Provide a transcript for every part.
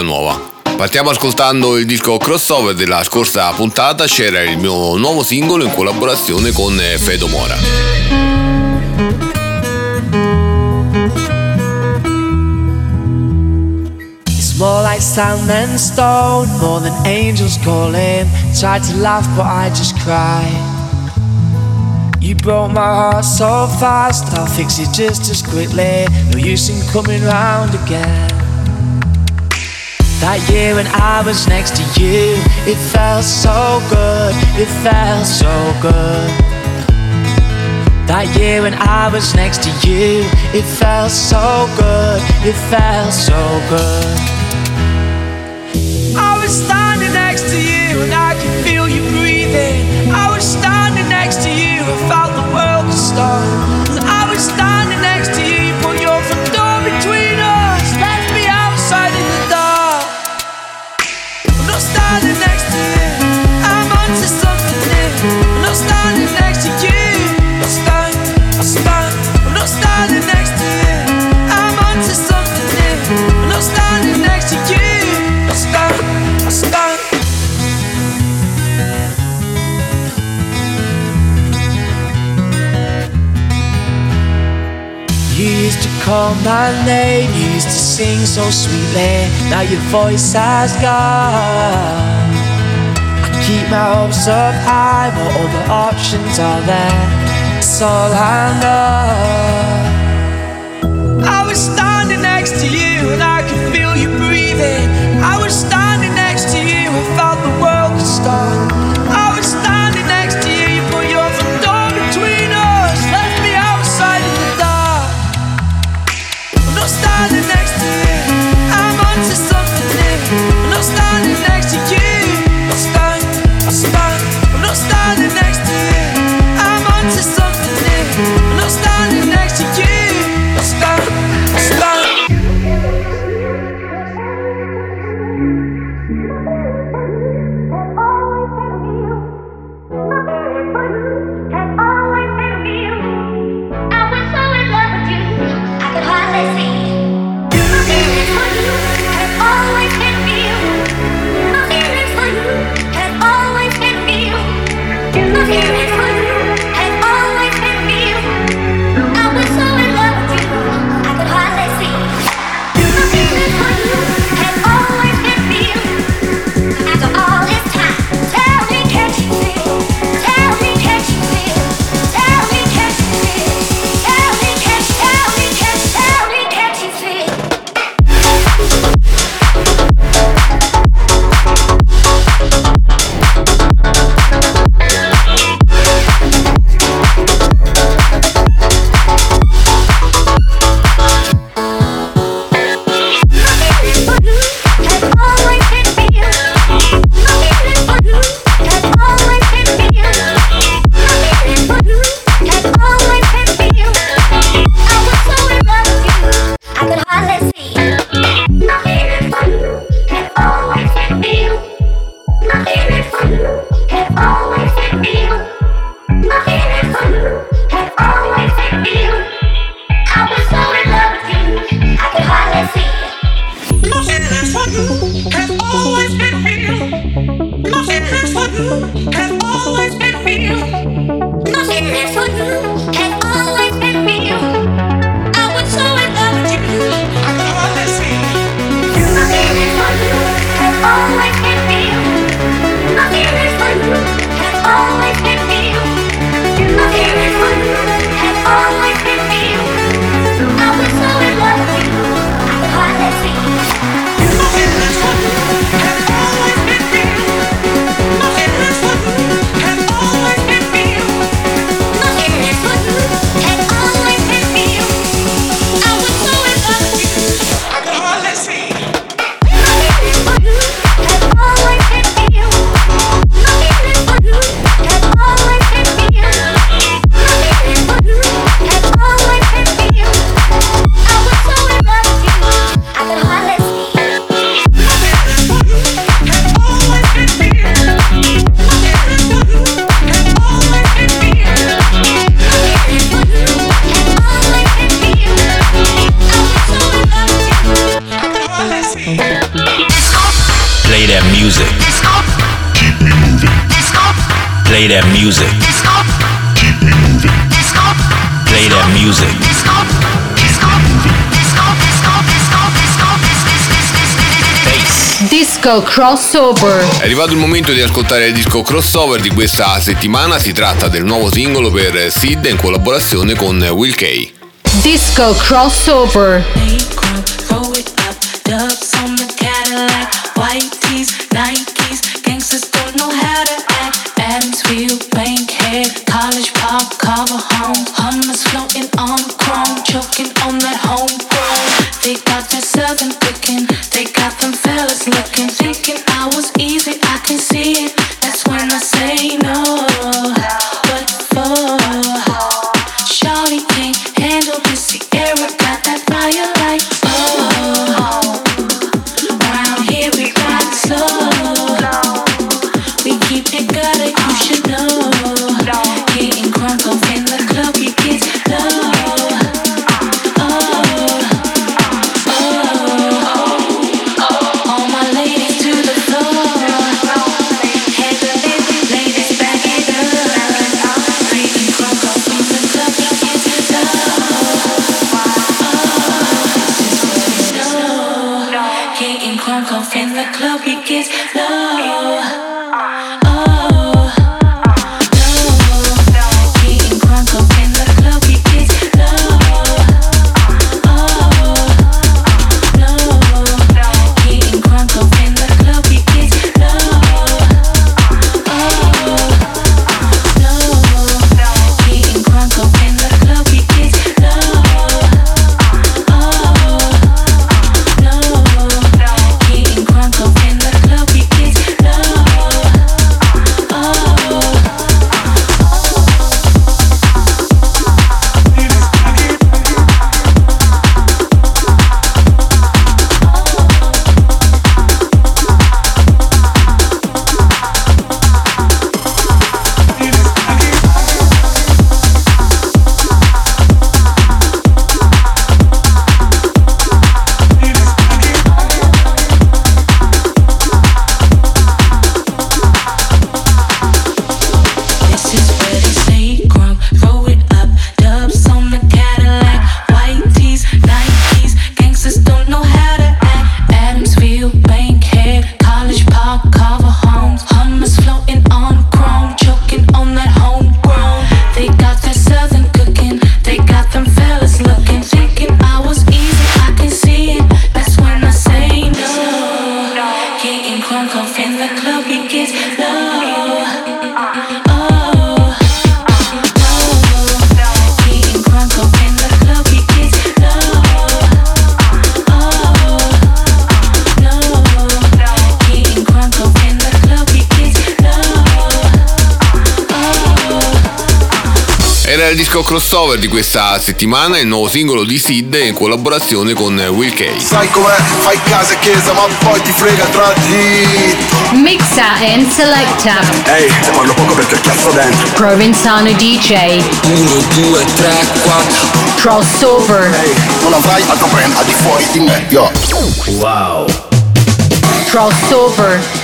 nuova. Partiamo ascoltando il disco crossover della scorsa puntata, c'era il mio nuovo singolo in collaborazione con Fedo Mora. It's more like sand than stone, more than angels calling. Tried to laugh, but I just cried. You broke my heart so fast, I'll fix it just as quickly. No use in coming round again. That year when I was next to you, it felt so good, it felt so good. That year when I was next to you, it felt so good, it felt so good. I was standing next to you and I could feel you breathing. I was standing next to you and felt the world could stop. Used call my name, used to sing so sweetly. Now your voice has gone. I keep my hopes up high, what other options are there? It's all I know. disco crossover. È arrivato il momento di ascoltare il disco crossover di questa settimana. Si tratta del nuovo singolo per Sid in collaborazione con Will Kay. Disco crossover. Adam's wheel, bank head, college pop, cover home, hummus floating on chrome. Questa settimana il nuovo singolo di Sid in collaborazione con Will Kay. Sai com'è? Fai casa e chiesa, ma poi ti frega tra di. Mixa and selecta. Ehi, hey, parlo poco perché cazzo dentro. Provenzano DJ. 1, 2, 3, 4. Crossover. Ehi, hey, non avrai altro brand al di fuori di me, yo. Wow. Crossover.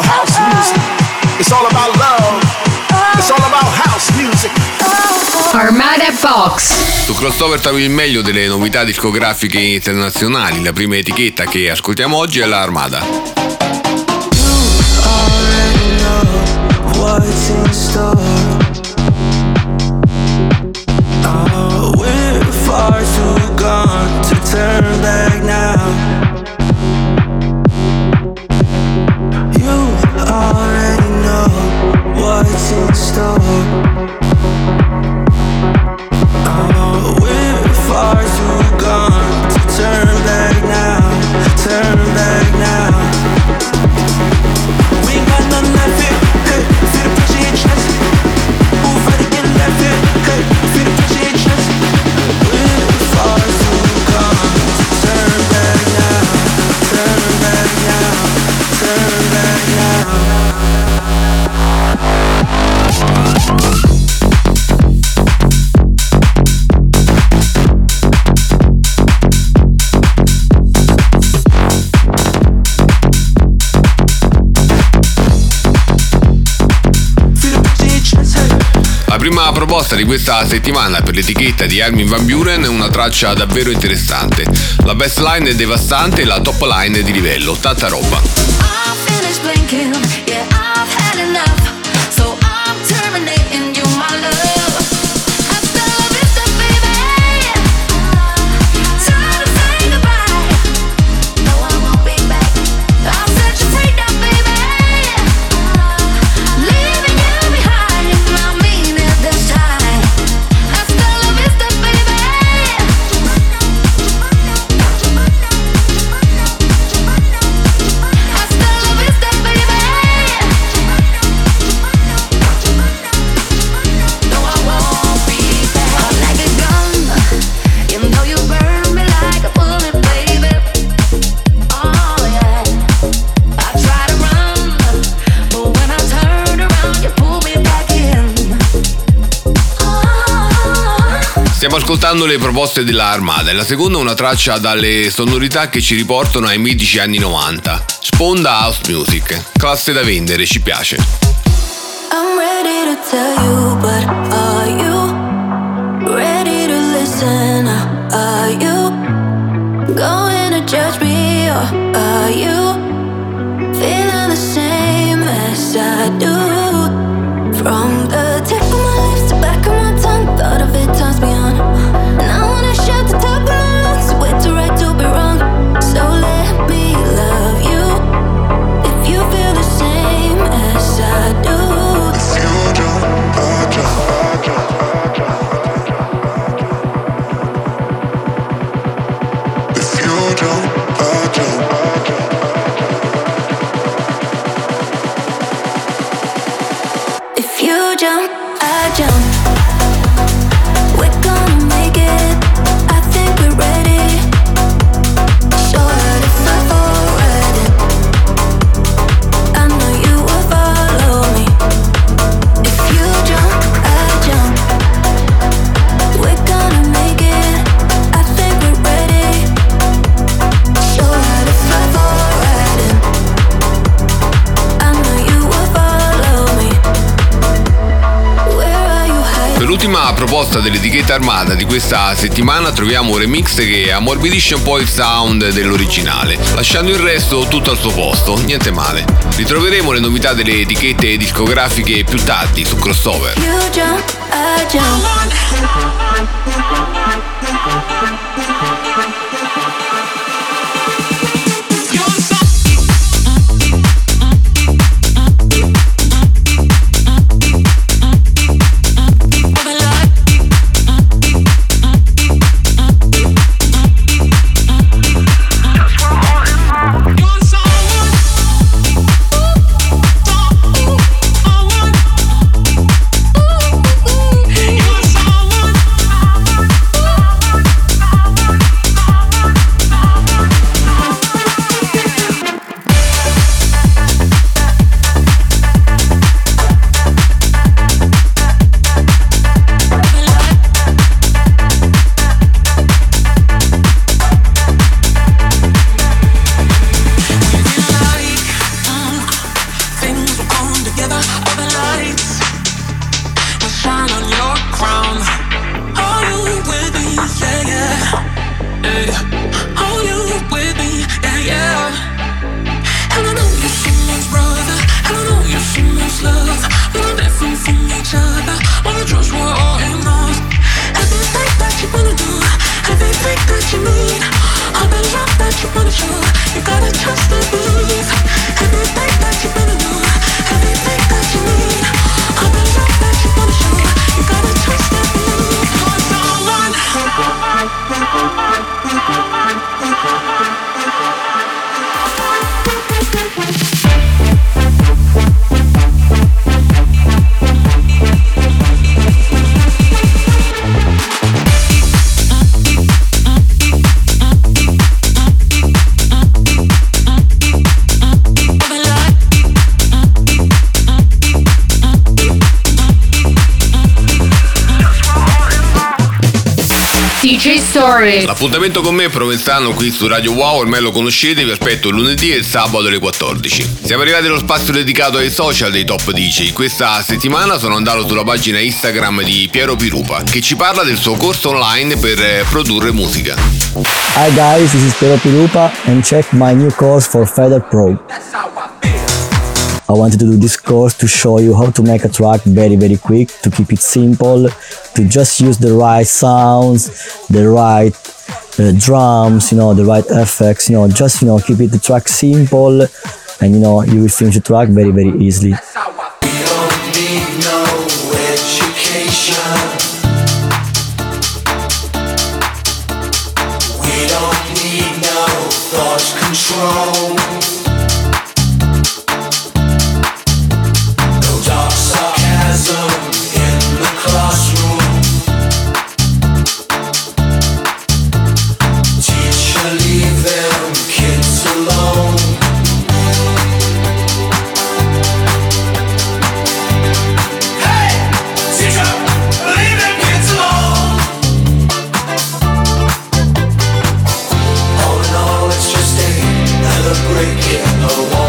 Armada Fox. Su Crossover trovi il meglio delle novità discografiche internazionali. La prima etichetta che ascoltiamo oggi è la Armada. prima proposta di questa settimana per l'etichetta di Armin Van Buren è una traccia davvero interessante. La best line è devastante e la top line è di livello, tanta roba. Ascoltando le proposte della Armada e la seconda una traccia dalle sonorità che ci riportano ai mitici anni 90. Sponda House Music, classe da vendere, ci piace. I'm ready to tell you, but are you ready to listen? Are you going to judge me, or are you feeling the same as I do? From the Proposta dell'etichetta armata di questa settimana troviamo un remix che ammorbidisce un po' il sound dell'originale, lasciando il resto tutto al suo posto, niente male. Ritroveremo le novità delle etichette discografiche più tardi su Crossover. You jump, I jump. Story. L'appuntamento con me è Provenzano qui su Radio Wow, ormai lo conoscete, vi aspetto il lunedì e il sabato alle 14. Siamo arrivati allo spazio dedicato ai social dei top DJ. Questa settimana sono andato sulla pagina Instagram di Piero Pirupa, che ci parla del suo corso online per eh, produrre musica. Hi guys, this is Piero Pirupa and check my new course for Feather Pro. I wanted to do this course to show you how to make a track very very quick, to keep it simple, to just use the right sounds, the right uh, drums, you know, the right effects, you know, just you know keep it the track simple and you know you will finish the track very very easily. need no one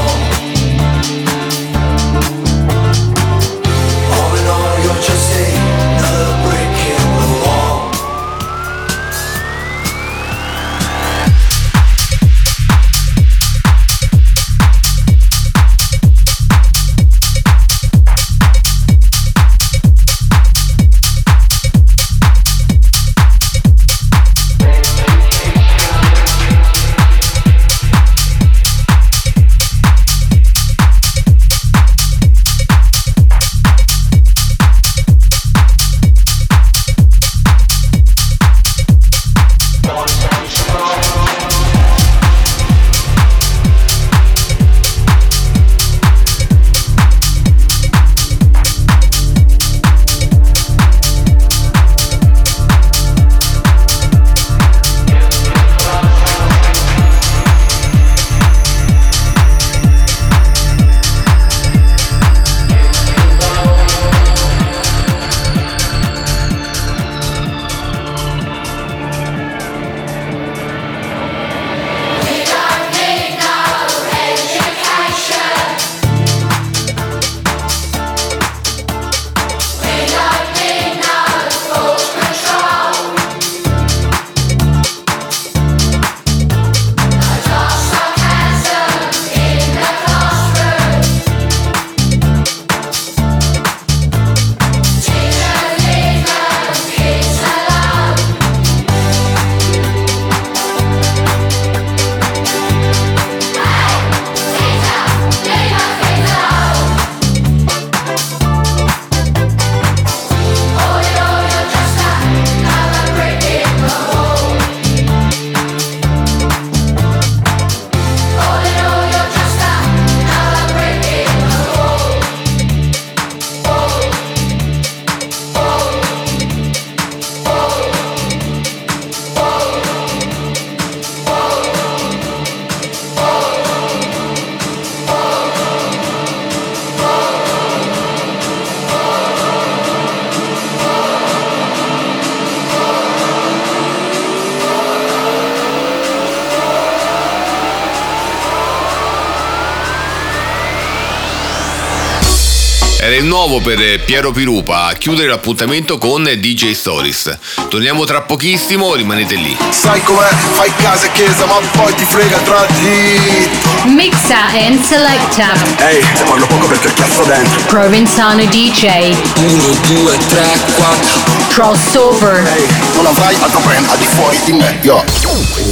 nuovo per Piero Pirupa a chiudere l'appuntamento con DJ Stories. Torniamo tra pochissimo, rimanete lì. Sai com'è? Fai casa e chiesa, ma poi ti frega tra di. Mixa and selecta. Ehi, se parlo poco perché cazzo dentro. Provenzano DJ. 1, 2, 3, 4. Crossover. Ehi, non avrai altro brand al di fuori di me, yo.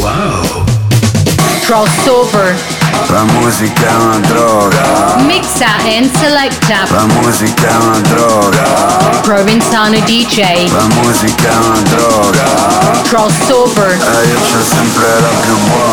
Wow. Crossover. La musica è una droga. Mixa and selecta. La musica è una droga. Provenzano DJ. La musica è una droga. Crossover. E io c'ho sempre la più buona.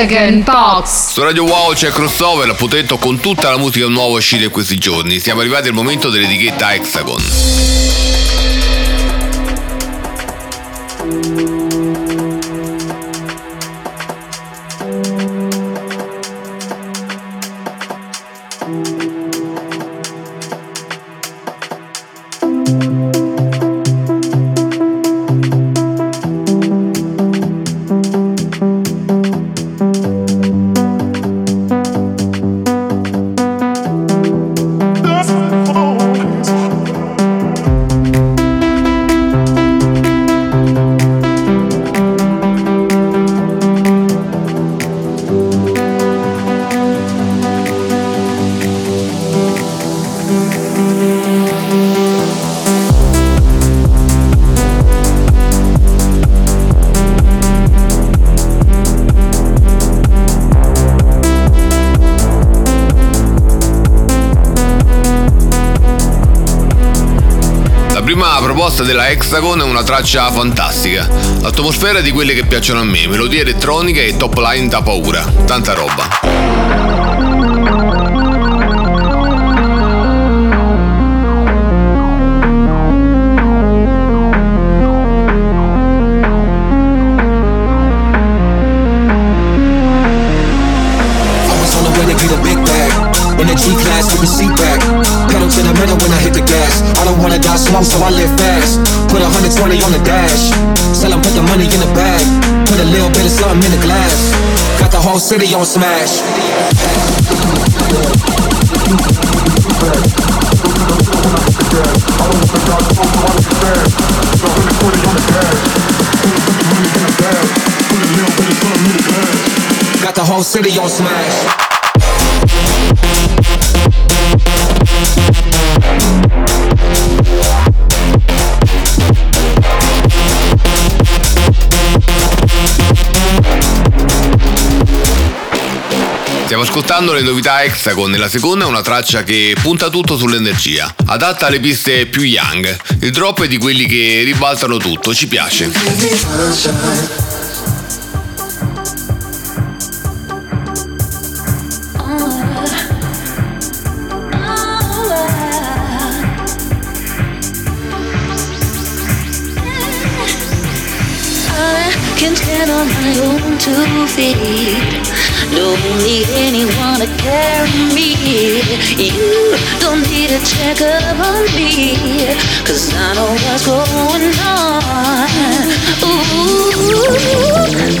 Hexagon Box. Su Radio Wow c'è crossover, l'appuntamento con tutta la musica nuova uscita in questi giorni. Siamo arrivati al momento dell'etichetta Hexagon. Proposta della Hexagon è una traccia fantastica. L'atmosfera di quelle che piacciono a me, melodie elettroniche e top line da paura. Tanta roba. wanna die slum, so I live fast. Put 120 on the dash. Sell them, put the money in the bag. Put a little bit of something in the glass. Got the whole city on smash. Got the whole city on smash. Stiamo ascoltando le novità Hexagon e la seconda è una traccia che punta tutto sull'energia, adatta alle piste più young. Il drop è di quelli che ribaltano tutto, ci piace. Can stand on my own two feet. Don't need anyone to carry me. You don't need to check up on me. Cause I know what's going on. The way it flows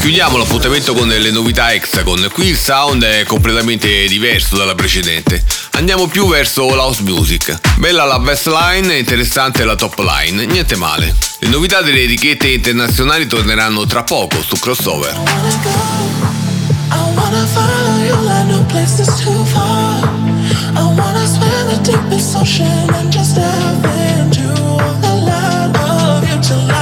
Chiudiamo l'appuntamento con le novità Hexagon. Qui il sound è completamente diverso dalla precedente. Andiamo più verso l'house music. Bella la best line interessante la top line, niente male. Le novità delle etichette internazionali torneranno tra poco su crossover. I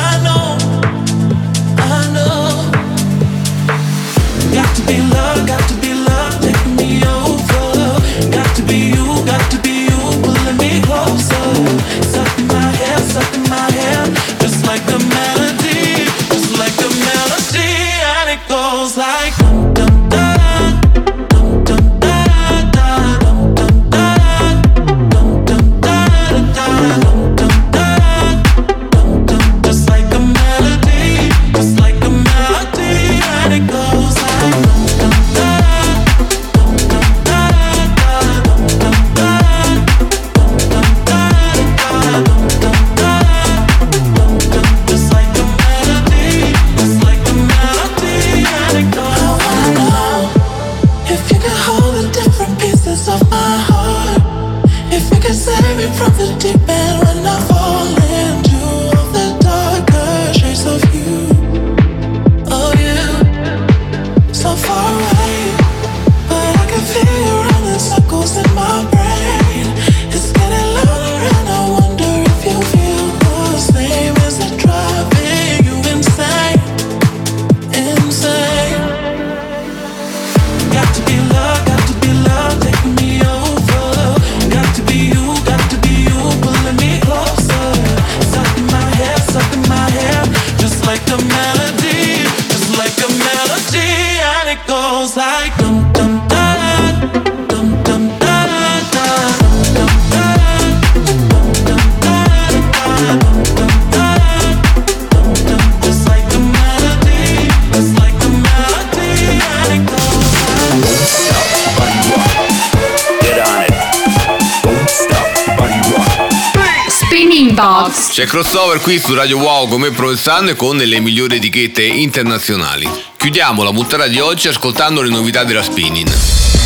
To be love, got to be love, C'è crossover qui su Radio Wow come Provenzano e con le migliori etichette internazionali. Chiudiamo la puntata di oggi ascoltando le novità della Spinning.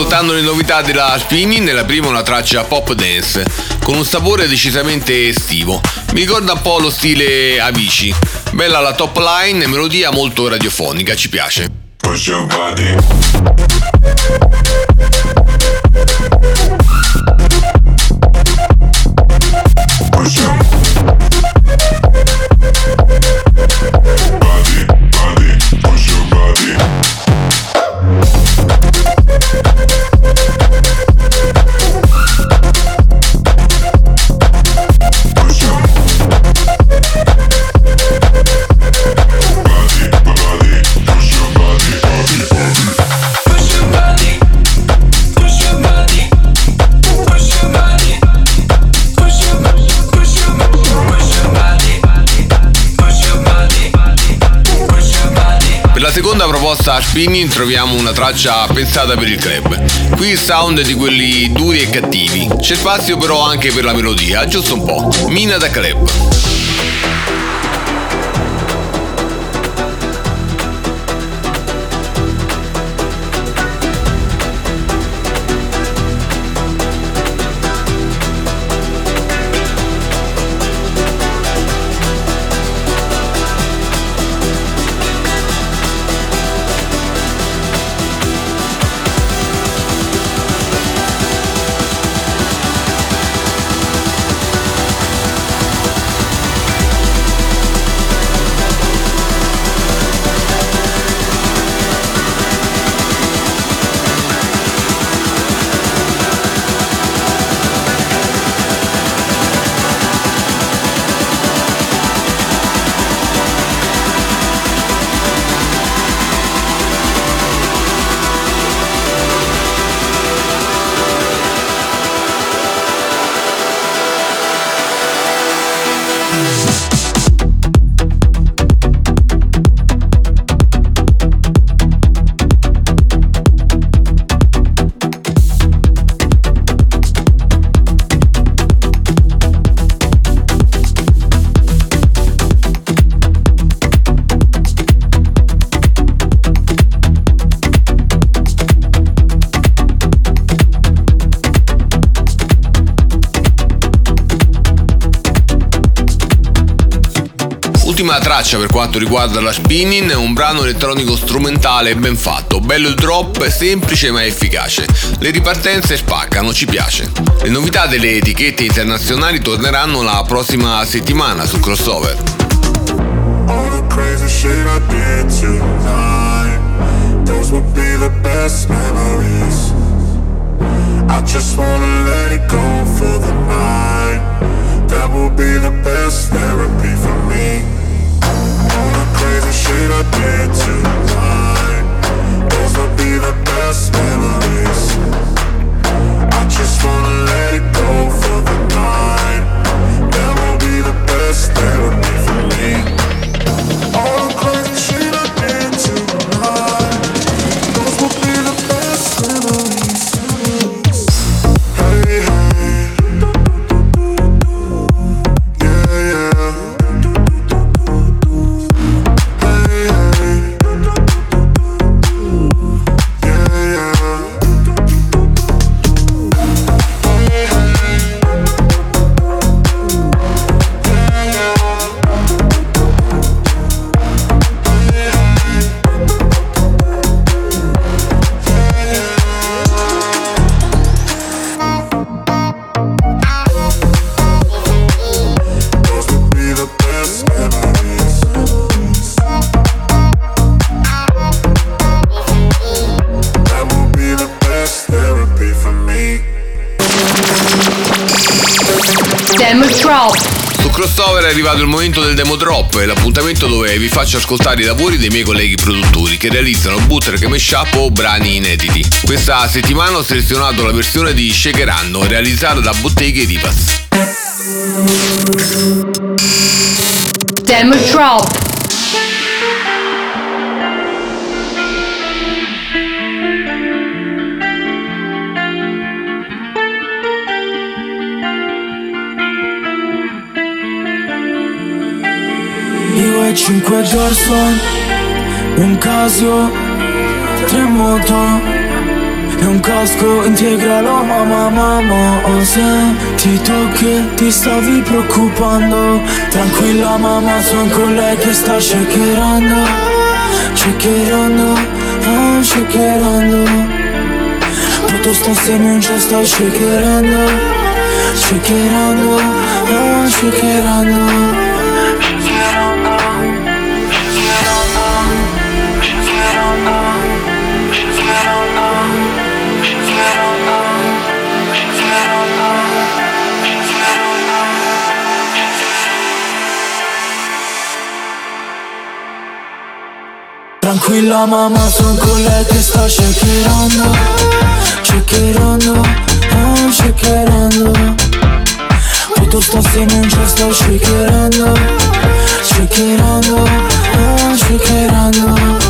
Ascoltando le novità della Spinning, nella prima una traccia pop dance, con un sapore decisamente estivo. Mi ricorda un po' lo stile Avicii. Bella la top line melodia molto radiofonica, ci piace. Push your body. Spinning troviamo una traccia pensata per il club. Qui il sound è di quelli duri e cattivi. C'è spazio però anche per la melodia, giusto un po'. Mina da club. Traccia per quanto riguarda la spinning è un brano elettronico strumentale ben fatto, bello il drop, semplice ma efficace. Le ripartenze spaccano, ci piace. Le novità delle etichette internazionali torneranno la prossima settimana sul crossover. That will be the best therapy for me. Shit I did tonight, those would be the best memories. I just wanna let it go for the night. That will be the best therapy for me. Arrivato il momento del demo drop, l'appuntamento dove vi faccio ascoltare i lavori dei miei colleghi produttori che realizzano bootleg mashup o brani inediti. Questa settimana ho selezionato la versione di Shakeranno realizzata da Botteghe Rivas. Demo drop. Cinque Garson, un Casio, tre moto e un casco integralo mamma mamma oh, Se ti tocchi ti stavi preoccupando. Tranquilla mamma son con lei che sta shakerando Shakerando, ah shakerando. Tutto sta in sta shakerando Shakerando, ah shakerando Tranquilla mamma son con lei che sta shakerando. Shakerando, ah shakerando. Tutto sta assieme in sta shakerando. Shakerando, ah shakerando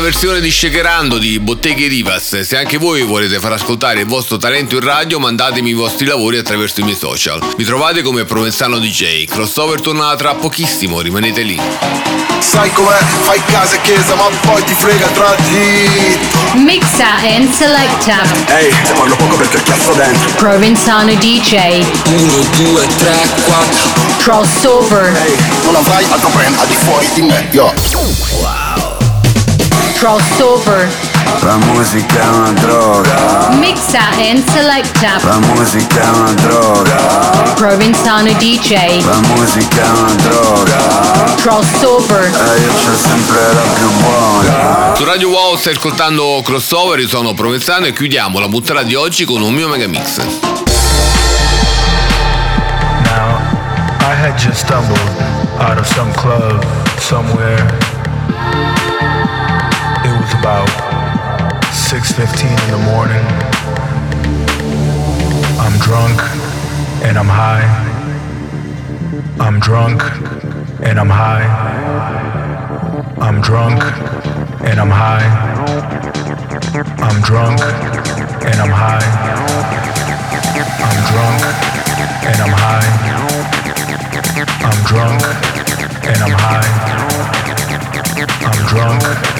versione di Shakerando di Botteghe Rivas. Se anche voi volete far ascoltare il vostro talento in radio, mandatemi i vostri lavori attraverso i miei social. Mi trovate come Provenzano DJ. Crossover torna tra pochissimo, rimanete lì. Sai com'è? Fai casa e chiesa ma poi ti frega tra di Mixa and selecta. Ehi, te parlo poco perché ho chiasso dentro Provenzano DJ. 1, 2, 3, 4 Crossover. Ehi, non avrai altro brand al di fuori di me, yo Crossover. La musica è una droga, Mixa and selecta. la musica è una droga, Provenzano DJ. la musica è una droga, Crossover. e io c'ho sempre la più buona. Su Radio Wow stai ascoltando Crossover, io sono Provenzano e chiudiamo la puntata di oggi con un mio megamix. Now, I had just stumbled out of some club somewhere. About 6:15 in the morning. I'm drunk and I'm high. I'm drunk and I'm high. I'm drunk and I'm high. I'm drunk and I'm high. I'm drunk and I'm high. I'm drunk and I'm high. I'm drunk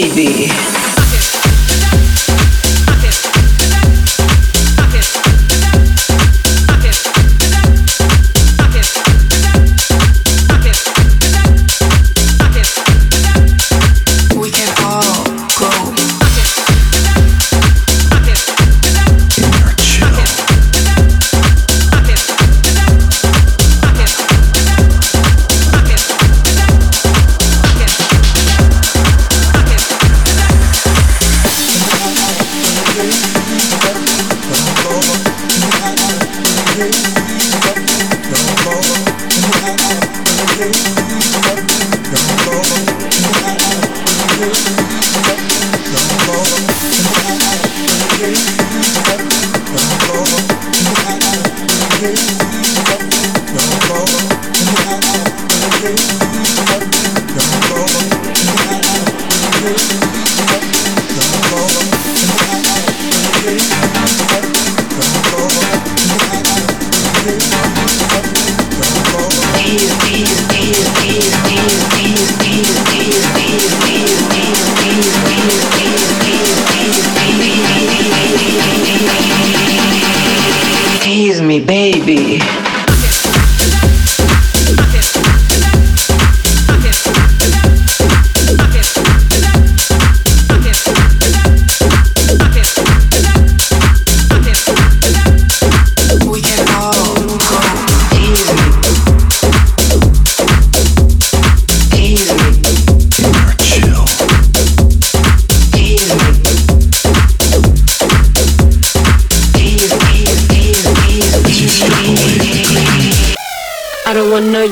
baby.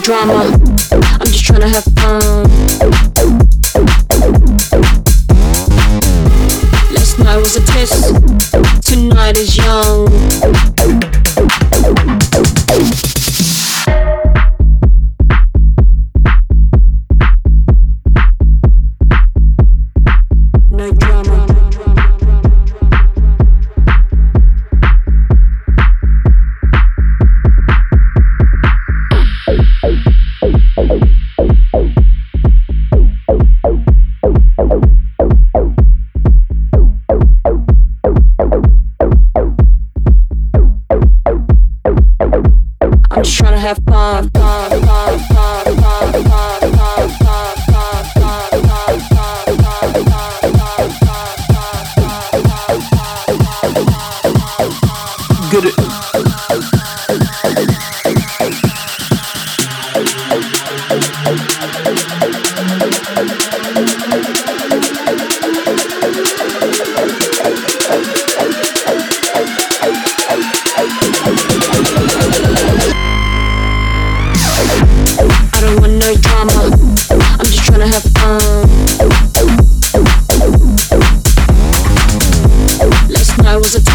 Drama. I'm just trying to have fun.